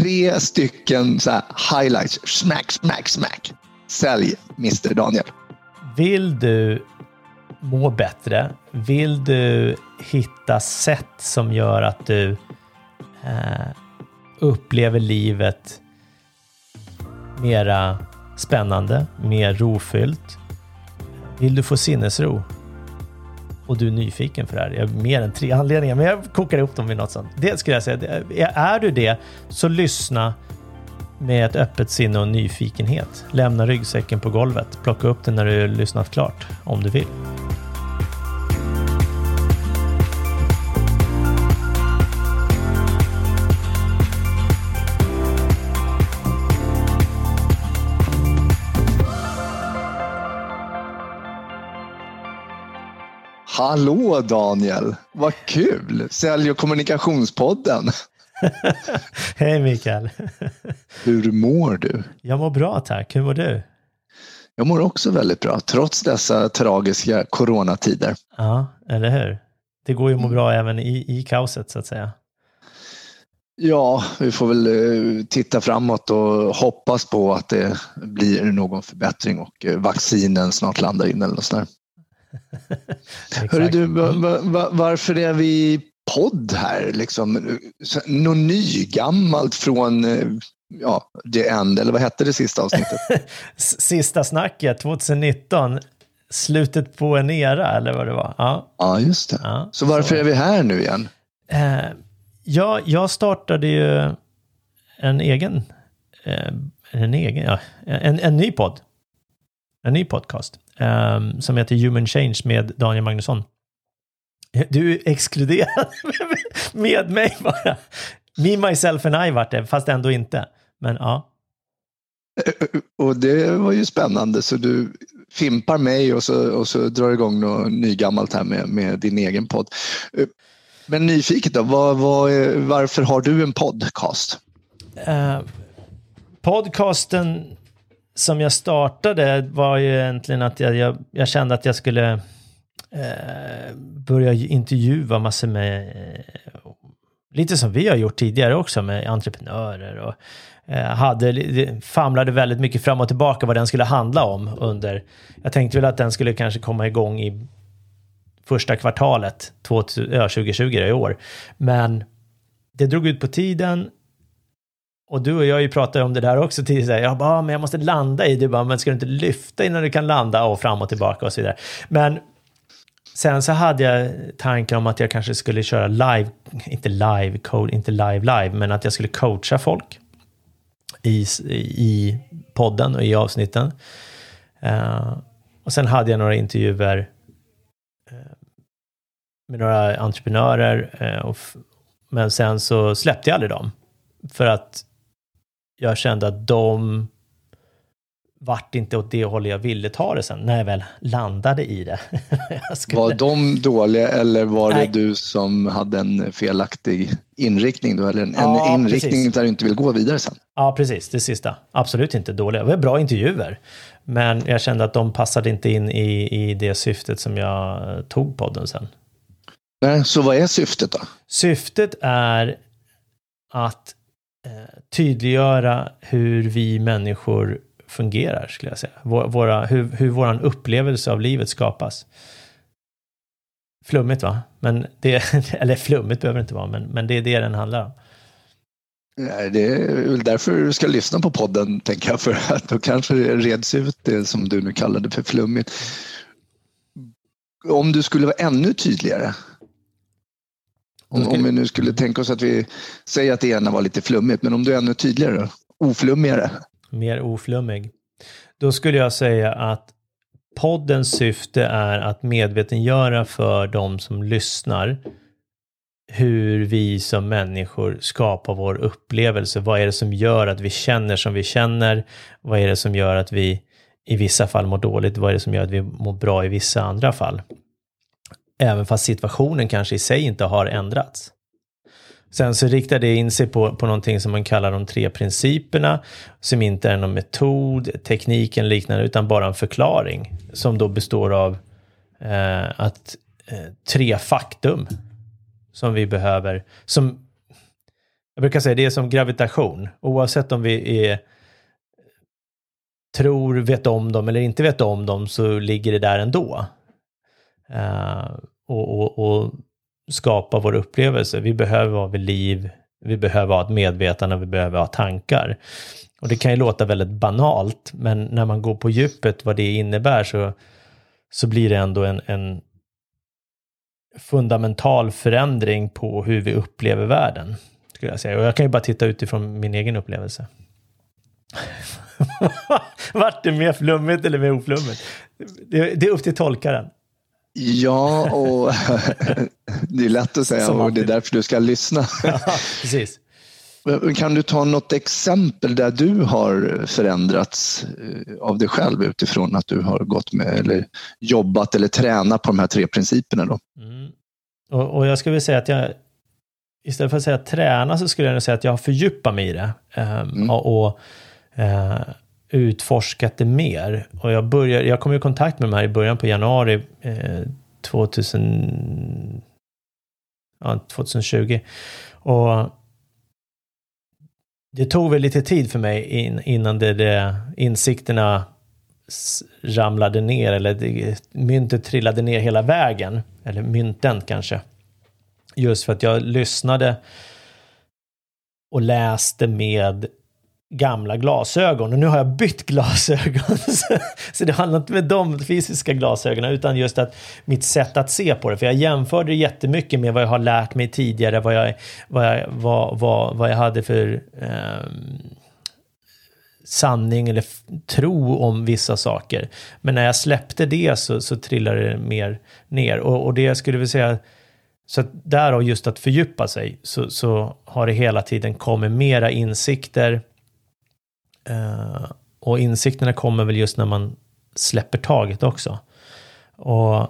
tre stycken så här highlights. Smack, smack, smack. Sälj, Mr Daniel. Vill du må bättre? Vill du hitta sätt som gör att du eh, upplever livet mera spännande, mer rofyllt? Vill du få sinnesro? Och du är nyfiken för det här. Jag har mer än tre anledningar, men jag kokar ihop dem i något sånt. Det skulle jag säga. Är du det, så lyssna med ett öppet sinne och nyfikenhet. Lämna ryggsäcken på golvet. Plocka upp den när du lyssnat klart, om du vill. Hallå Daniel! Vad kul! Sälj och kommunikationspodden. Hej Mikael! Hur mår du? Jag mår bra tack. Hur mår du? Jag mår också väldigt bra, trots dessa tragiska coronatider. Ja, eller hur? Det går ju att må bra även i, i kaoset så att säga. Ja, vi får väl eh, titta framåt och hoppas på att det blir någon förbättring och eh, vaccinen snart landar in eller något sånt Hörru du, varför är vi podd här? Liksom, något nygammalt från eh, ja, The End, eller vad hette det sista avsnittet? sista snacket 2019. Slutet på en era, eller vad det var. Ja, ja just det. Ja, så varför så. är vi här nu igen? Eh, ja, jag startade ju en egen, eh, en egen, ja, en, en ny podd. En ny podcast um, som heter Human Change med Daniel Magnusson. Du är exkluderad med mig bara. Me, myself and I vart det, fast ändå inte. Men ja. Och det var ju spännande, så du fimpar mig och så, och så drar igång något nygammalt här med, med din egen podd. Men nyfiket då, vad, vad, varför har du en podcast? Uh, podcasten som jag startade var ju egentligen att jag, jag, jag kände att jag skulle eh, börja intervjua massor med, eh, lite som vi har gjort tidigare också med entreprenörer och eh, hade, famlade väldigt mycket fram och tillbaka vad den skulle handla om under, jag tänkte väl att den skulle kanske komma igång i första kvartalet 2020 i år. Men det drog ut på tiden och du och jag har ju pratat om det där också tidigare. Jag bara, ah, men jag måste landa i det. bara, men ska du inte lyfta innan du kan landa och fram och tillbaka och så vidare. Men sen så hade jag tankar om att jag kanske skulle köra live, inte live, code, inte live live, men att jag skulle coacha folk i, i podden och i avsnitten. Uh, och sen hade jag några intervjuer eh, med några entreprenörer, eh, och men sen så släppte jag aldrig dem. För att jag kände att de vart inte åt det hållet jag ville ta det sen, när jag väl landade i det. skulle... Var de dåliga eller var Nej. det du som hade en felaktig inriktning då? Eller en, ja, inriktning precis. där du inte vill gå vidare sen? Ja, precis. Det sista. Absolut inte dåliga. Det var bra intervjuer. Men jag kände att de passade inte in i, i det syftet som jag tog podden sen. Nej, så vad är syftet då? Syftet är att Eh, tydliggöra hur vi människor fungerar, skulle jag säga. Våra, hur, hur vår upplevelse av livet skapas. Flummigt va? Men det, eller flummigt behöver det inte vara, men, men det är det den handlar om. Det är väl därför du ska lyssna på podden, tänker jag, för att då kanske det reds ut det som du nu kallade för flummigt. Om du skulle vara ännu tydligare, om, om vi nu skulle tänka oss att vi säger att det ena var lite flummigt, men om du är ännu tydligare, oflummigare. Mer oflummig. Då skulle jag säga att poddens syfte är att medvetengöra för de som lyssnar hur vi som människor skapar vår upplevelse. Vad är det som gör att vi känner som vi känner? Vad är det som gör att vi i vissa fall mår dåligt? Vad är det som gör att vi mår bra i vissa andra fall? Även fast situationen kanske i sig inte har ändrats. Sen så riktar det in sig på, på någonting som man kallar de tre principerna, som inte är någon metod, teknik eller liknande, utan bara en förklaring som då består av eh, att eh, tre faktum som vi behöver, som jag brukar säga det är som gravitation. Oavsett om vi är, tror, vet om dem eller inte vet om dem så ligger det där ändå. Uh, och, och, och skapa vår upplevelse. Vi behöver vara vid liv, vi behöver ha ett medvetande, vi behöver ha tankar. Och det kan ju låta väldigt banalt, men när man går på djupet vad det innebär så, så blir det ändå en, en fundamental förändring på hur vi upplever världen. Skulle jag säga. Och jag kan ju bara titta utifrån min egen upplevelse. Vart det mer flummigt eller mer oflummigt? Det, det är upp till tolkaren. Ja, och det är lätt att säga och det är därför du ska lyssna. precis. Kan du ta något exempel där du har förändrats eh, av dig själv utifrån att du har gått med eller jobbat eller tränat på de här tre principerna? Då? Mm. Och, och, jag skulle vilja säga att jag istället för att säga träna så skulle jag säga att jag har fördjupat mig i det eh, mm. och, och eh, utforskat det mer. Och jag, började, jag kom i kontakt med de här i början på januari eh, 2000, ja, 2020. Och det tog väl lite tid för mig in, innan det, det, insikterna ramlade ner eller det, myntet trillade ner hela vägen. Eller mynten kanske. Just för att jag lyssnade och läste med gamla glasögon och nu har jag bytt glasögon. så det handlar inte med de fysiska glasögonen utan just att mitt sätt att se på det. För jag jämförde det jättemycket med vad jag har lärt mig tidigare, vad jag, vad jag, vad, vad, vad jag hade för eh, sanning eller tro om vissa saker. Men när jag släppte det så, så trillade det mer ner. Och, och det jag skulle vilja säga så att därav just att fördjupa sig så, så har det hela tiden kommit mera insikter Eh, och insikterna kommer väl just när man släpper taget också. Och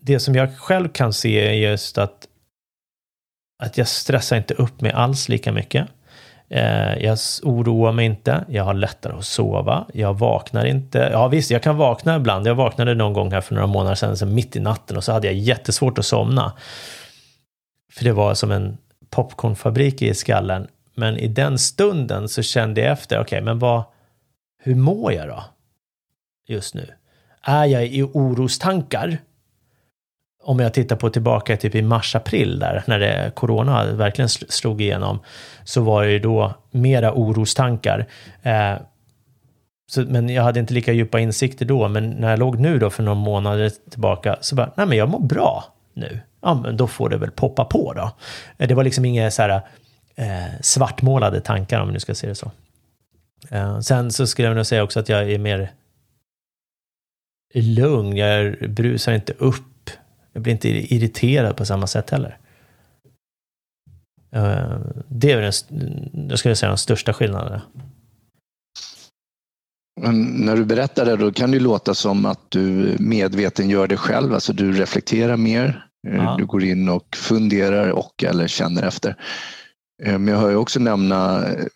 det som jag själv kan se är just att, att jag stressar inte upp mig alls lika mycket. Eh, jag oroar mig inte, jag har lättare att sova, jag vaknar inte. Ja visst, jag kan vakna ibland. Jag vaknade någon gång här för några månader sedan, så mitt i natten och så hade jag jättesvårt att somna. För det var som en popcornfabrik i skallen men i den stunden så kände jag efter, okej, okay, men vad, hur mår jag då? Just nu. Är jag i orostankar? Om jag tittar på tillbaka typ i mars-april där, när det, corona verkligen slog igenom, så var det ju då mera orostankar. Eh, så, men jag hade inte lika djupa insikter då, men när jag låg nu då för några månader tillbaka så bara, nej men jag mår bra nu. Ja, men då får det väl poppa på då. Eh, det var liksom inget så här, eh, svartmålade tankar om vi nu ska se det så. Eh, sen så skulle jag nog säga också att jag är mer lugn, jag brusar inte upp, jag blir inte irriterad på samma sätt heller. Eh, det är den, jag skulle säga den största skillnaden. Men när du berättar det då kan det låta som att du medveten gör det själv, alltså du reflekterar mer, eh, ja. du går in och funderar och eller känner efter. Eh, men jag hör ju också nämna, eh,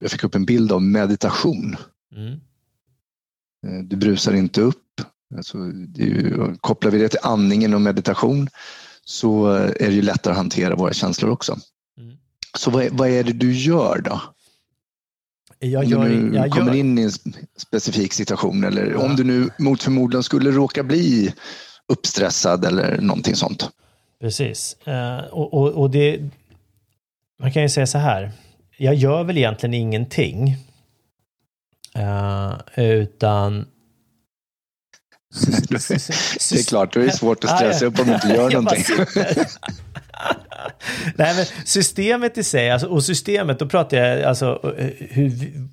jag fick upp en bild av meditation. Mm. Eh, du brusar inte upp. Alltså, ju, kopplar vi det till andningen och meditation så är det ju lättare att hantera våra känslor också. Mm. Så vad, vad, är det du gör då? Jag gör, om du jag kommer gör... in i en specifik situation eller ja. om du nu mot förmodan skulle råka bli uppstressad eller någonting sånt. Precis. Och, och, och det, man kan ju säga så här. Jag gör väl egentligen ingenting. Uh, utan... det är klart, det är svårt att stressa upp om du inte gör någonting. Nej, men systemet i sig, alltså, och systemet, då pratar jag alltså hur vi,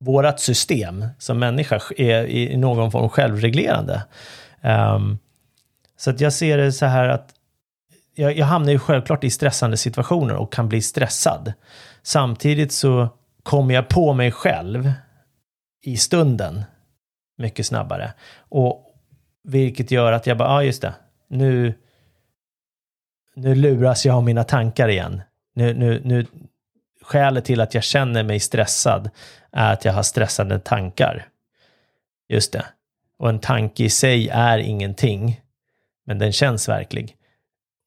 vårat system som människa är i någon form självreglerande. Um, så att jag ser det så här att jag, jag hamnar ju självklart i stressande situationer och kan bli stressad. Samtidigt så kommer jag på mig själv i stunden mycket snabbare. Och vilket gör att jag bara, ja ah, just det, nu, nu luras jag av mina tankar igen. Nu, nu, nu, skälet till att jag känner mig stressad är att jag har stressade tankar. Just det. Och en tanke i sig är ingenting, men den känns verklig.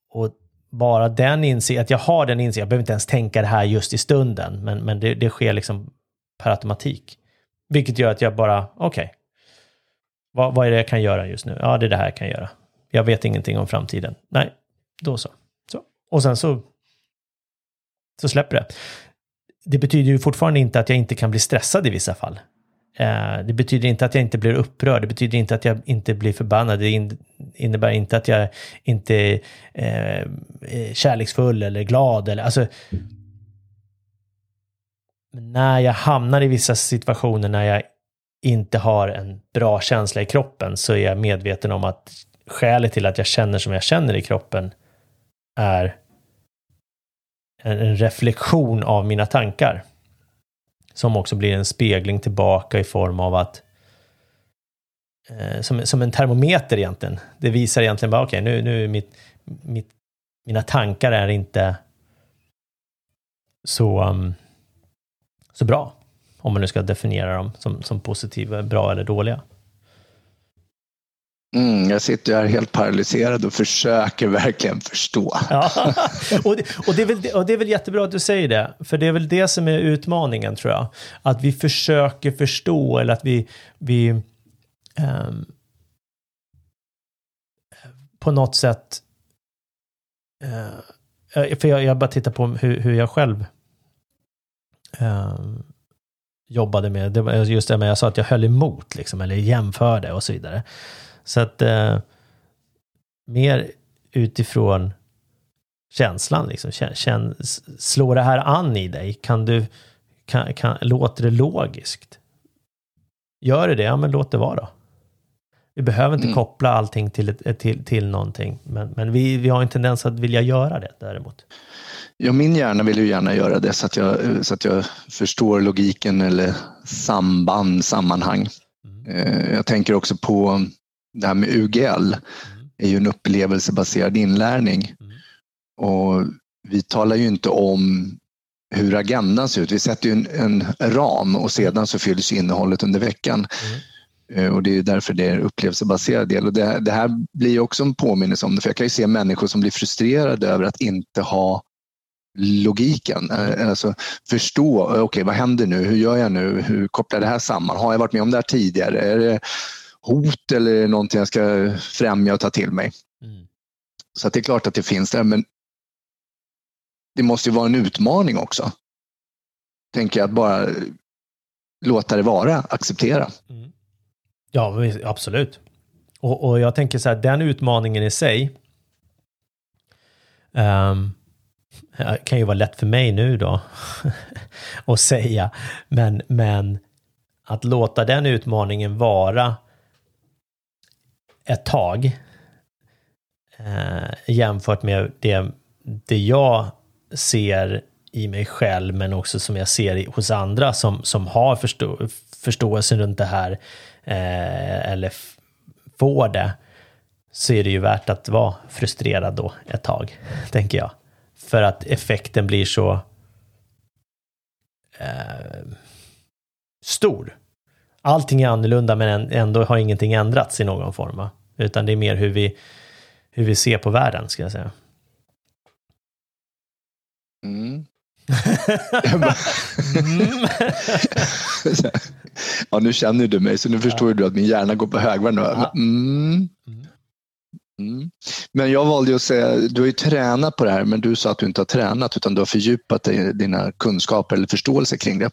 Och bara den insikten, att jag har den insikten, jag behöver inte ens tänka det här just i stunden, men, men det, det sker liksom per automatik. Vilket gör att jag bara, okej, okay, vad, vad är det jag kan göra just nu? Ja, det är det här jag kan göra. Jag vet ingenting om framtiden. Nej, då så. så. Och sen så, så släpper det. Det betyder ju fortfarande inte att jag inte kan bli stressad i vissa fall. Eh, det betyder inte att jag inte blir upprörd, det betyder inte att jag inte blir förbannad, det innebär inte att jag inte eh, är kärleksfull eller glad eller alltså. När jag hamnar i vissa situationer när jag inte har en bra känsla i kroppen så är jag medveten om att skälet till att jag känner som jag känner i kroppen är en reflektion av mina tankar. Som också blir en spegling tillbaka i form av att eh, som, som en termometer egentligen. Det visar egentligen bara, okej, okay, nu, nu mitt, mitt, mina tankar är inte så, um, så bra. Om man nu ska definiera dem som, som positiva, bra eller dåliga. Mm, jag sitter här helt paralyserad och försöker verkligen förstå. Ja, och, det, och, det är väl, och det är väl jättebra att du säger det, för det är väl det som är utmaningen tror jag. Att vi försöker förstå eller att vi, vi um, på något sätt uh, för jag, jag bara tittar på hur, hur jag själv um, jobbade med, det var just det med jag sa att jag höll emot liksom, eller jämförde och så vidare. Så att eh, mer utifrån känslan, liksom. Känn, känn, slår det här an i dig? Kan du, kan, kan, låter det logiskt? Gör det det, ja men låt det vara då. Vi behöver inte mm. koppla allting till, till, till någonting, men, men vi, vi har en tendens att vilja göra det däremot. Ja, min hjärna vill ju gärna göra det så att jag, så att jag förstår logiken eller samband, sammanhang. Mm. Eh, jag tänker också på det här med UGL mm. är ju en upplevelsebaserad inlärning. Mm. Och vi talar ju inte om hur agendan ser ut. Vi sätter ju en, en ram och sedan så fylls innehållet under veckan. Mm. Eh, och det är därför det är upplevelsebaserad del. Och det, det, här blir också en påminnelse om det, för jag kan ju se människor som blir frustrerade över att inte ha logiken. Eh, alltså förstå, okej okay, vad händer nu, hur gör jag nu, hur kopplar det här samman, har jag varit med om det här tidigare? Är det, hot eller någonting jag ska främja och ta till mig. Mm. Så det är klart att det finns där, men det måste ju vara en utmaning också. Tänker jag, att bara låta det vara, acceptera. Mm. Ja, absolut. Och, och, jag tänker så här, den utmaningen i sig um, kan ju vara lätt för mig nu då att säga, men, men att låta den utmaningen vara ett tag eh, jämfört med det, det jag ser i mig själv men också som jag ser hos andra som, som har förstå, förståelse runt det här eh, eller får det så är det ju värt att vara frustrerad då ett tag, tänker jag. För att effekten blir så eh, stor. Allting är annorlunda men ändå har ingenting ändrats i någon form. Utan det är mer hur vi, hur vi ser på världen, ska jag säga. Mm. ja, nu känner du mig, så nu förstår ja. du att min hjärna går på högvarv nu. Ja. Mm. Mm. Men jag valde att säga, du har ju tränat på det här, men du sa att du inte har tränat utan du har fördjupat dig, dina kunskaper eller förståelse kring det.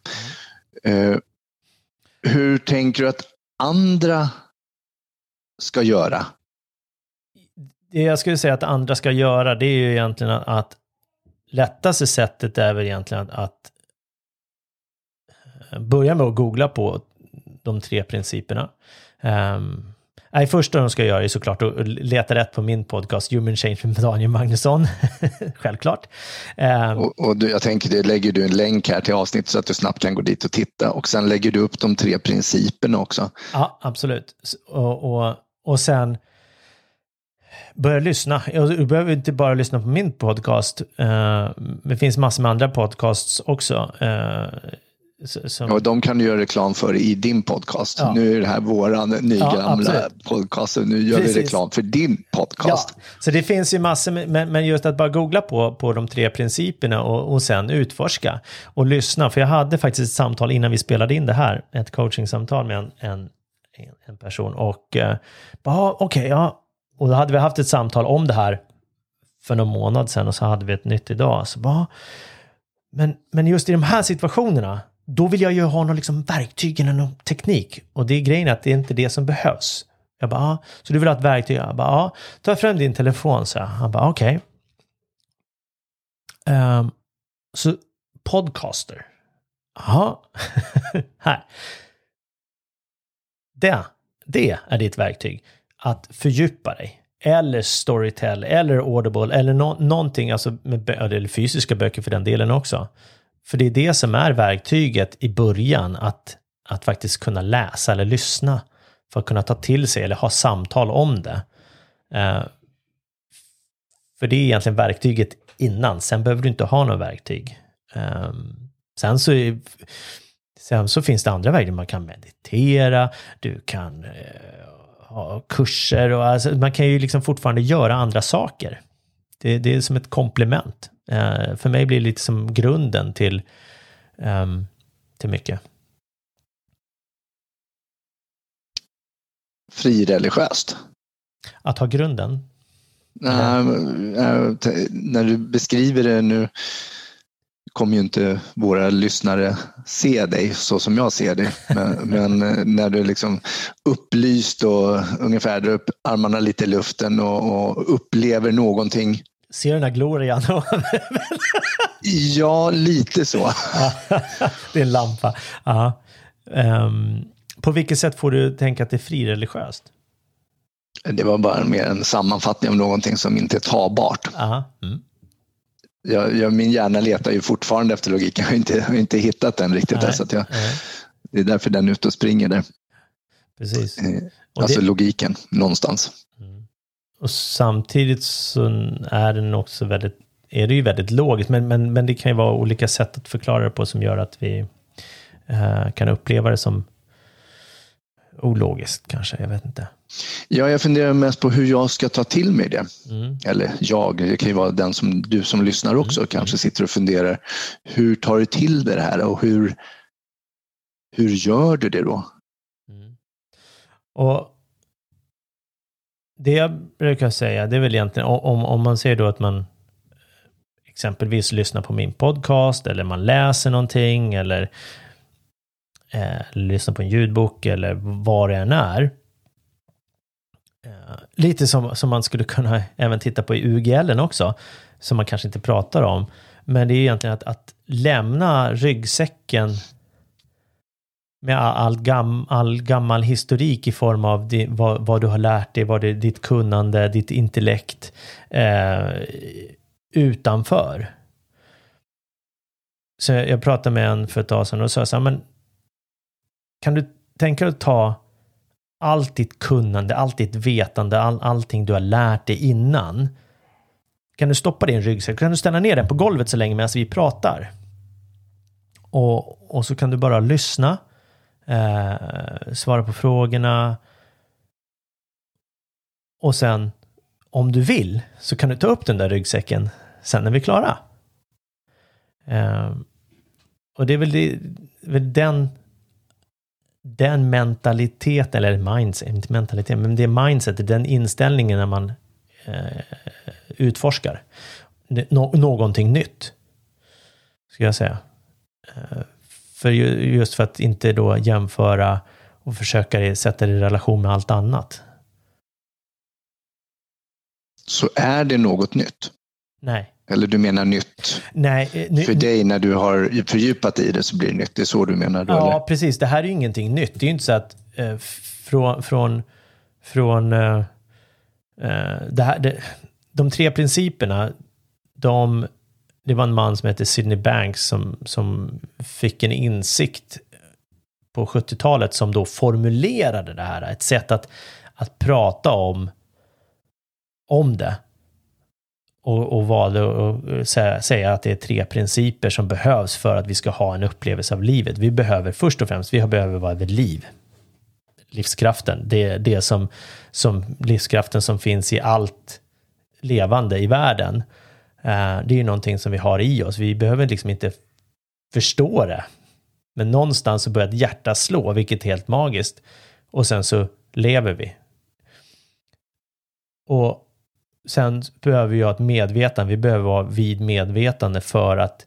Mm. Uh, hur tänker du att andra ska göra? Det jag skulle säga att andra ska göra, det är ju egentligen att, lättaste sättet är väl egentligen att, eh, börja med att googla på de tre principerna. Um, Nej, första de ska göra är såklart att leta rätt på min podcast Human Change med Daniel Magnusson. Självklart. Um, och, och du, jag tänker, det lägger du en länk här till avsnittet så att du snabbt kan gå dit och titta. Och sen lägger du upp de tre principerna också. Ja, absolut. Och, och, och sen börja lyssna. Du behöver inte bara lyssna på min podcast. Uh, det finns massor med andra podcasts också. Uh, som... Och de kan du göra reklam för i din podcast. Ja. Nu är det här våran nygamla ja, podcast och nu gör Precis. vi reklam för din podcast. Ja. Så det finns ju massor, med, men just att bara googla på, på de tre principerna och, och sen utforska och lyssna. För jag hade faktiskt ett samtal innan vi spelade in det här, ett coachingsamtal med en, en, en person och eh, bara ah, okej, okay, ja, och då hade vi haft ett samtal om det här för någon månad sedan och så hade vi ett nytt idag. Så bara, men, men just i de här situationerna då vill jag ju ha någon liksom verktyg eller någon teknik. Och det är grejen att det är inte det som behövs. Jag bara, ah, så du vill ha ett verktyg? Jag bara, ja. Ta fram din telefon, så Han bara, okej. Okay. Um, så podcaster. Jaha. här. Det, det är ditt verktyg. Att fördjupa dig. Eller Storytel, eller Audible, eller no någonting, alltså med eller fysiska böcker för den delen också. För det är det som är verktyget i början, att, att faktiskt kunna läsa eller lyssna för att kunna ta till sig eller ha samtal om det. Eh, för det är egentligen verktyget innan, sen behöver du inte ha något verktyg. Eh, sen, så är, sen så finns det andra verktyg, man kan meditera, du kan eh, ha kurser och alltså, man kan ju liksom fortfarande göra andra saker. Det, det är som ett komplement. Uh, för mig blir det lite som grunden till, um, till mycket. Frireligiöst? Att ha grunden? Uh, uh, när du beskriver det nu kommer ju inte våra lyssnare se dig så som jag ser dig. Men, men när du liksom upplyst och ungefär drar upp armarna lite i luften och, och upplever någonting Ser du den här glorian? ja, lite så. det är en lampa. Um, på vilket sätt får du tänka att det är frireligiöst? Det var bara mer en sammanfattning av någonting som inte är tagbart. Mm. Jag, jag, min hjärna letar ju fortfarande efter logik. Jag har inte, har inte hittat den riktigt. Nej, där, så jag, det är därför den är ute och springer där. Precis. Eh, alltså det... logiken någonstans. Och samtidigt så är den också väldigt, är det ju väldigt logiskt, men, men, men det kan ju vara olika sätt att förklara det på som gör att vi eh, kan uppleva det som ologiskt kanske, jag vet inte. Ja, jag funderar mest på hur jag ska ta till mig det. Mm. Eller jag, det kan ju vara den som du som lyssnar också mm. kanske sitter och funderar. Hur tar du till dig det här och hur, hur gör du det då? Mm. Och det jag brukar säga, det är väl egentligen om, om man säger då att man exempelvis lyssnar på min podcast eller man läser någonting eller eh, lyssnar på en ljudbok eller vad det än är. Eh, lite som, som man skulle kunna även titta på i UGL också, som man kanske inte pratar om. Men det är egentligen att, att lämna ryggsäcken med all, gam, all gammal historik i form av di, vad, vad, du har lärt dig, vad det, ditt kunnande, ditt intellekt eh, utanför. Så jag pratade med en för ett tag sedan och sa så här, men kan du tänka dig att ta allt ditt kunnande, allt ditt vetande, all, allting du har lärt dig innan. Kan du stoppa din ryggsäck? Kan du ställa ner den på golvet så länge medan vi pratar? Och, och så kan du bara lyssna eh, svara på frågorna. Och sen, om du vill, så kan du ta upp den där ryggsäcken sen när vi är klara. Eh, och det är väl, det, väl den, den mentaliteten, eller mindset, inte mentalitet, men det mindset, den inställningen när man eh, utforskar Nå någonting nytt. Ska jag säga. Eh, för just för att inte då jämföra och försöka sätta det i relation med allt annat. Så är det något nytt? Nej. Eller du menar nytt? Nej. Eh, ny, för dig när du har fördjupat i det så blir det nytt. Det är så du menar? Då, ja, eller? precis. Det här är ju ingenting nytt. Det är ju inte så att eh, från, från, från eh, eh det här, det, de tre principerna, de det var en man som hette Sidney Banks som, som fick en insikt på 70-talet som då formulerade det här. Ett sätt att, att prata om, om det och, och valde att eh, säga, säga att det är tre principer som behövs för att vi ska ha en upplevelse av livet. Vi behöver först och främst, vi behöver vara vid liv. Livskraften, det är det som, som livskraften som finns i allt levande i världen. Eh, det är ju någonting som vi har i oss. Vi behöver liksom inte förstå det. Men någonstans så börjar ett hjärta slå, vilket är helt magiskt. Och sen så lever vi. Och sen behöver vi ha ett medvetande. Vi behöver vara vid medvetande för att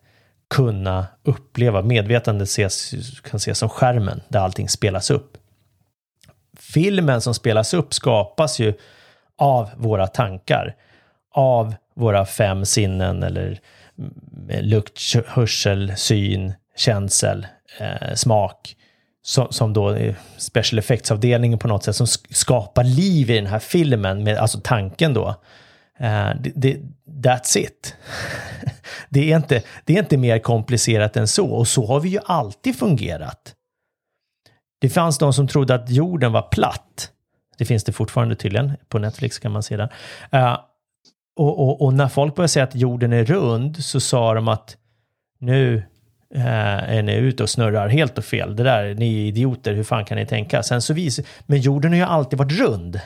kunna uppleva. Medvetande ses, kan ses som skärmen där allting spelas upp. Filmen som spelas upp skapas ju av våra tankar, av våra fem sinnen eller lukt, hörsel, syn, känsel, eh, smak som, som då special effects-avdelningen på något sätt som skapar liv i den här filmen, med, alltså tanken då. Uh, det, det, that's it. det, är inte, det är inte mer komplicerat än så och så har vi ju alltid fungerat. Det fanns de som trodde att jorden var platt. Det finns det fortfarande tydligen. På Netflix kan man se den. Uh, och, och, och, när folk började säga att jorden är rund så sa de att nu uh, är ni ute och snurrar helt och fel. Det där, ni är idioter, hur fan kan ni tänka? Sen så vis, men jorden har ju alltid varit rund.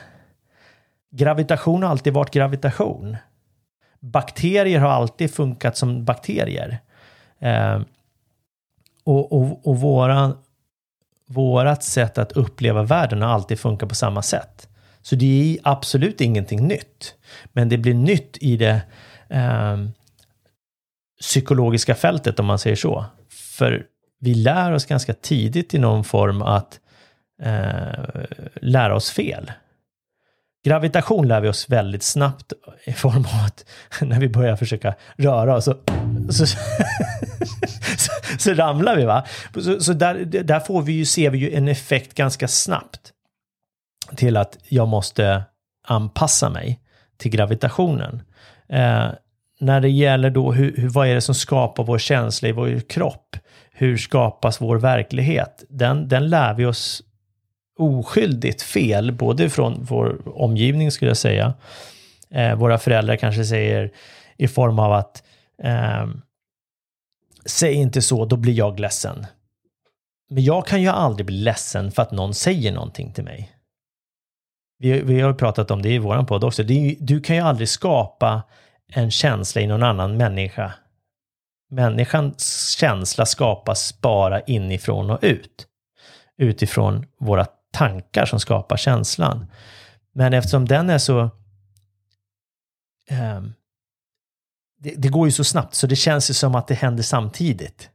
Gravitation har alltid varit gravitation. Bakterier har alltid funkat som bakterier. Eh, och, och, och våran, vårat sätt att uppleva världen har alltid funkat på samma sätt. Så det är absolut ingenting nytt. Men det blir nytt i det eh, psykologiska fältet om man säger så. För vi lär oss ganska tidigt i någon form att eh, lära oss fel. Gravitation lär vi oss väldigt snabbt i form av att när vi börjar försöka röra oss så, så, så, så ramlar vi. va? Så, så där, där får vi ju, ser vi ju en effekt ganska snabbt till att jag måste anpassa mig till gravitationen. Eh, när det gäller då hur, hur, vad är det som skapar vår känsla i vår kropp? Hur skapas vår verklighet? Den, den lär vi oss oskyldigt fel, både från vår omgivning skulle jag säga. Eh, våra föräldrar kanske säger i form av att eh, säg inte så, då blir jag ledsen. Men jag kan ju aldrig bli ledsen för att någon säger någonting till mig. Vi, vi har pratat om det i våran podd också. Är, du kan ju aldrig skapa en känsla i någon annan människa. Människans känsla skapas bara inifrån och ut. Utifrån våra tankar som skapar känslan. Men eftersom den är så... Eh, det, det, går ju så snabbt så det känns ju som att det händer samtidigt.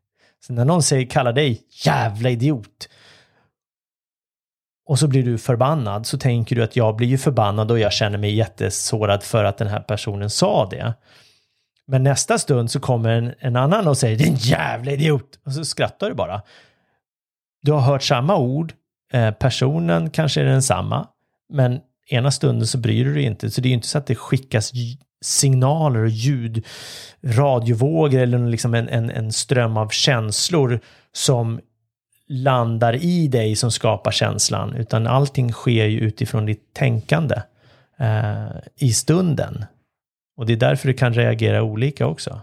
Så när någon säger kallar dig jävla idiot och så blir du förbannad så tänker du att jag blir ju förbannad och jag känner mig jättesårad för att den här personen sa det. Men nästa stund så kommer en, en annan och säger din jävla idiot och så skrattar du bara. Du har hört samma ord Eh, personen kanske är densamma, men ena stunden så bryr du dig inte. Så det är ju inte så att det skickas signaler och ljud, radiovågor eller liksom en, en, en ström av känslor som landar i dig som skapar känslan, utan allting sker ju utifrån ditt tänkande eh, i stunden. Och det är därför du kan reagera olika också.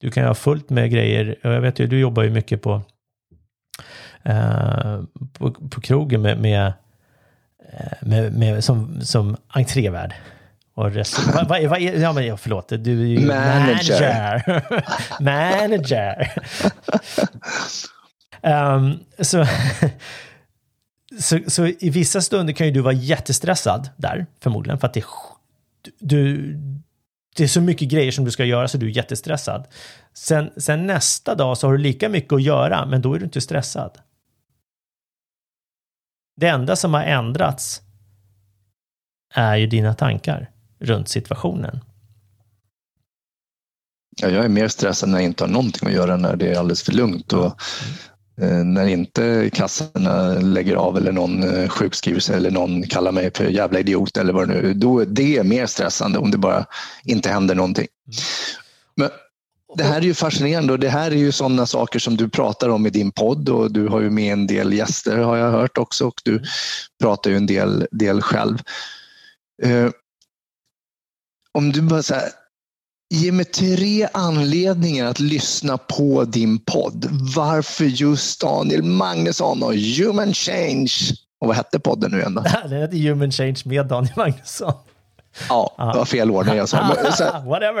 Du kan ju ha fullt med grejer, och jag vet ju, du jobbar ju mycket på eh, på, på krogen med, med, eh, med, med, som, som entrévärd. Och rest, va, va, va, ja, men, förlåt, du är ju manager. Manager. manager. um, så, så, så i vissa stunder kan ju du vara jättestressad där, förmodligen, för att det, du, det är så mycket grejer som du ska göra så du är jättestressad. Sen, sen nästa dag så har du lika mycket att göra, men då är du inte stressad. Det enda som har ändrats är ju dina tankar runt situationen. Ja, jag är mer stressad när jag inte har någonting att göra, när det är alldeles för lugnt. Och, eh, när inte kassorna lägger av eller någon eh, sjukskriver sig eller någon kallar mig för jävla idiot eller vad det nu är. Då, det är mer stressande om det bara inte händer någonting. Mm. Men det här är ju fascinerande och det här är ju sådana saker som du pratar om i din podd och du har ju med en del gäster har jag hört också och du pratar ju en del, del själv. Eh, om du bara så här, Ge mig tre anledningar att lyssna på din podd. Varför just Daniel Magnusson och Human Change? Och vad hette podden nu igen då? Det hette Human Change med Daniel Magnusson. Ja, det var fel ordning jag sa.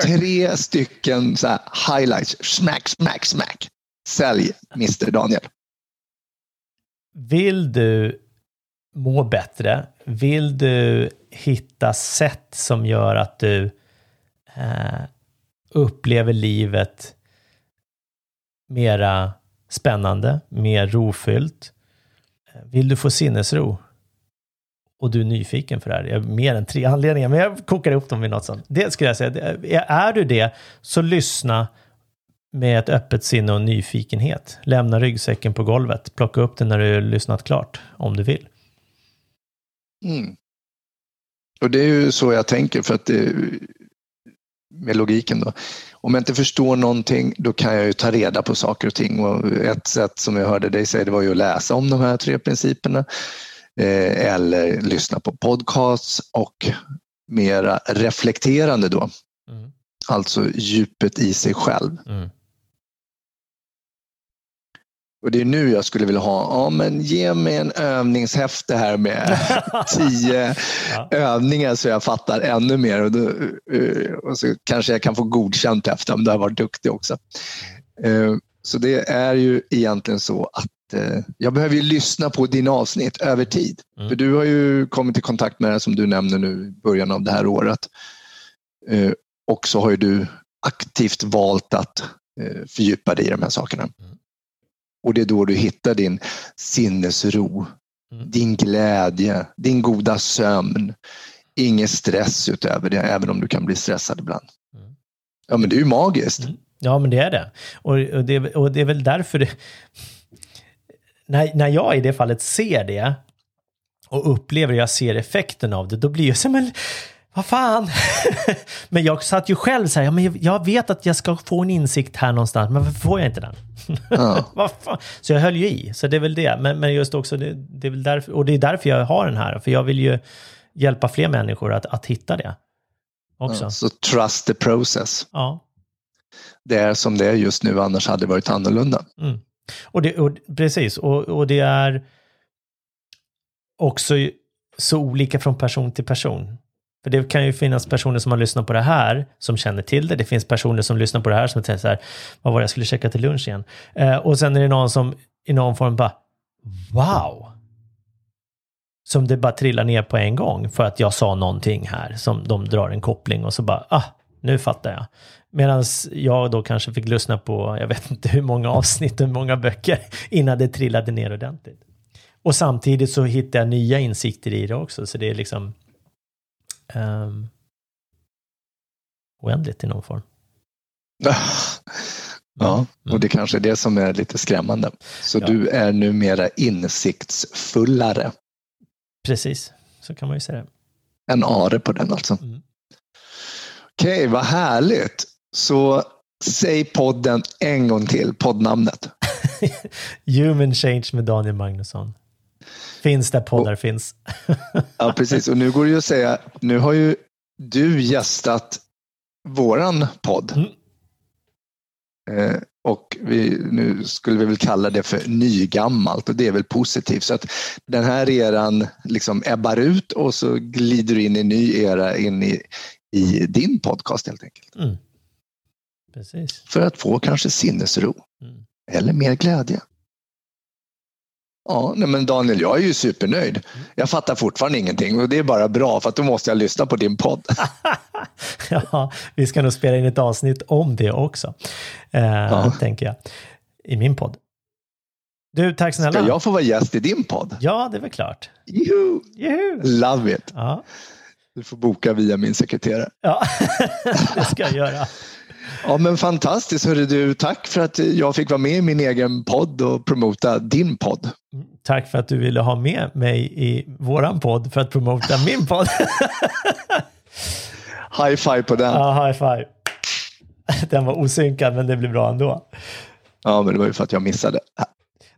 Tre stycken så här, highlights. Smack, smack, smack. Sälj Mr Daniel. Vill du må bättre? Vill du hitta sätt som gör att du eh, upplever livet mera spännande, mer rofyllt? Vill du få sinnesro? Och du är nyfiken för det här. Jag har mer än tre anledningar, men jag kokar ihop dem i något sånt. Det skulle jag säga. Är du det, så lyssna med ett öppet sinne och nyfikenhet. Lämna ryggsäcken på golvet. Plocka upp den när du har lyssnat klart, om du vill. Mm. Och det är ju så jag tänker för att det, med logiken då. Om jag inte förstår någonting då kan jag ju ta reda på saker och ting och ett sätt som jag hörde dig säga det var ju att läsa om de här tre principerna eller lyssna på podcasts och mera reflekterande då. Mm. Alltså djupet i sig själv. Mm. Och det är nu jag skulle vilja ha, ja men ge mig en övningshäfte här med tio Ja. övningar så jag fattar ännu mer. Och, då, eh, och så kanske jag kan få godkänt efter om du har varit duktig också. Eh, Så det är ju egentligen så att eh, jag behöver ju lyssna på dina avsnitt över tid. Mm. För du har ju kommit i kontakt med det som du nämner nu i början av det här året. Eh, Och så har ju du aktivt valt att eh, fördjupa dig i de här sakerna. Mm. Och det är då du hittar din sinnesro, Mm. din glädje, din goda sömn. Ingen stress utöver det, även om du kan bli stressad ibland. Mm. Ja, men det är ju magiskt. Mm. Ja, men det är det. Och, och, det, och det är väl därför det... När, när jag i det fallet ser det och upplever jag ser effekten av det, då blir jag så men vad fan. men jag satt ju själv så här, ja, men jag- vet att jag ska få en insikt här någonstans, men varför får jag inte den? Ja. Så jag höll ju i, så det är väl det. Men, men just också, det, det är väl därför, och det är därför jag har den här, för jag vill ju hjälpa fler människor att, att hitta det också. Ja, så trust the process. Ja. Det är som det är just nu, annars hade det varit annorlunda. Mm. Och det, och, precis, och, och det är också så olika från person till person. För det kan ju finnas personer som har lyssnat på det här som känner till det. Det finns personer som lyssnar på det här som säger så här, vad var det jag skulle käka till lunch igen? Eh, och sen är det någon som i någon form bara, wow! Som det bara trillar ner på en gång för att jag sa någonting här som de drar en koppling och så bara, ah, nu fattar jag. Medan jag då kanske fick lyssna på, jag vet inte hur många avsnitt och hur många böcker innan det trillade ner ordentligt. Och samtidigt så hittar jag nya insikter i det också, så det är liksom um, oändligt i någon form. Ja, och det kanske är det som är lite skrämmande. Så Ja. du är numera insiktsfullare. Precis, så kan man ju säga det. En are på den alltså. Mm. Okej, vad härligt. Så säg podden en gång till, poddnamnet. Human Change med Daniel Magnusson. Finns där poddar finns. Ja, precis. Och nu går det ju att säga, nu har ju du gästat våran podd. Mm. Eh, och vi, nu skulle vi väl kalla det för nygammalt och det är väl positivt. Så att den här eran liksom ebbar ut och så glider du in i en ny era in i, i din podcast helt enkelt. Mm. Precis. För att få kanske sinnesro Mm. eller mer glädje. Ja, nej men Daniel, jag är ju supernöjd. Jag fattar fortfarande ingenting och det är bara bra för att då måste jag lyssna på din podd. ja, vi ska nog spela in ett avsnitt om det också. Eh, Ja. Tänker jag. I min podd. Du, tack snälla. Ska jag få vara gäst i din podd? Ja, det är väl klart. Juhu! Juhu! Love it! Ja, Du får boka via min sekreterare. ja. det ska jag göra. Ja men fantastiskt hörru du. Tack för att jag fick vara med i min egen podd och promota din podd. Tack för att du ville ha med mig i våran podd för att promota min podd. High five på den. ja, high five. Den var osynkad, men det blir bra ändå. Ja men det var ju för att jag missade.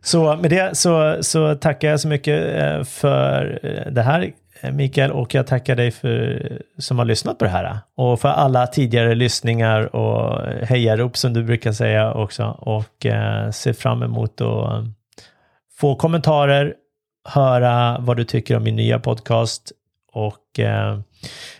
Så med det så, så tackar jag så mycket eh, för eh, det här Eh, Mikael och jag tackar dig för, som har lyssnat på det här. Eh, och för alla tidigare lyssningar och hejarop som du brukar säga också. Och eh, ser fram emot att eh, få kommentarer, höra vad du tycker om min nya podcast och eh,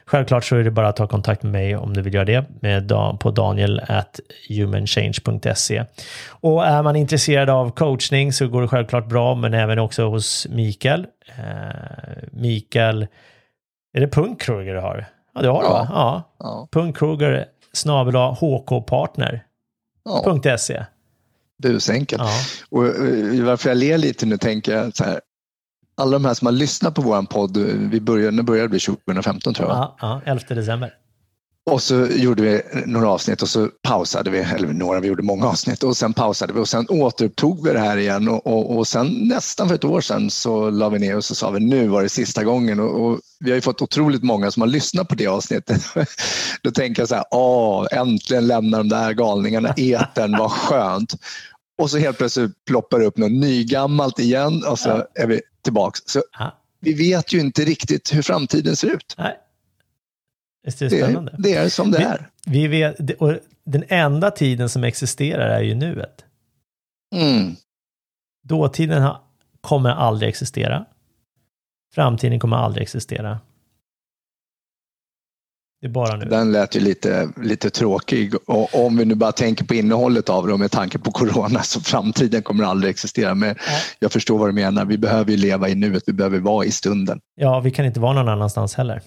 självklart så är det bara att ta kontakt med mig om du vill göra det med på daniel at humanchange.se. Och är man intresserad av coachning så går det självklart bra, men även också hos Mikael. Eh, Mikael, är det Punkroger du har? Ja, det har du ja. va? Ja. ja. Punkroger snabel hkpartner.se. Ja. Busenkelt. Ja. Och eh, varför jag ler lite nu tänker jag så här, alla de här som har lyssnat på vår podd, vi började, när började det bli 2015 tror jag. Ja, ja 11 december. Och så gjorde vi några avsnitt och så pausade vi, eller några, vi gjorde många avsnitt och sen pausade vi och sen återupptog vi det här igen och, och, och sen nästan för ett år sedan så la vi ner och så sa vi nu var det sista gången och, och vi har ju fått otroligt många som har lyssnat på det avsnittet. Då tänker jag så här, åh, äntligen lämnar de där galningarna etern, vad skönt. Och så helt plötsligt ploppar det upp något nygammalt igen och så är vi tillbaks. Så ja. vi vet ju inte riktigt hur framtiden ser ut. Nej. Visst är det spännande? Det, det är som det vi, är. Vi vet, och den enda tiden som existerar är ju nuet. Mm. Dåtiden kommer aldrig existera. Framtiden kommer aldrig existera. Det är bara nu. Den lät ju lite, lite tråkig. Och om vi nu bara tänker på innehållet av det och med tanke på corona så framtiden kommer aldrig existera. Men ja. jag förstår vad du menar. Vi behöver ju leva i nuet. Vi behöver vara i stunden. Ja, vi kan inte vara någon annanstans heller.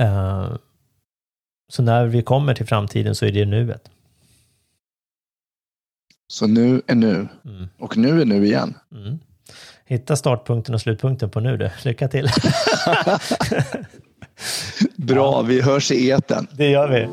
Uh, så när vi kommer till framtiden så är det nuet. Så nu är nu. Mm. Och nu är nu igen. Mm. Hitta startpunkten och slutpunkten på nu du. Lycka till. Bra, vi hörs i eten. Det gör vi.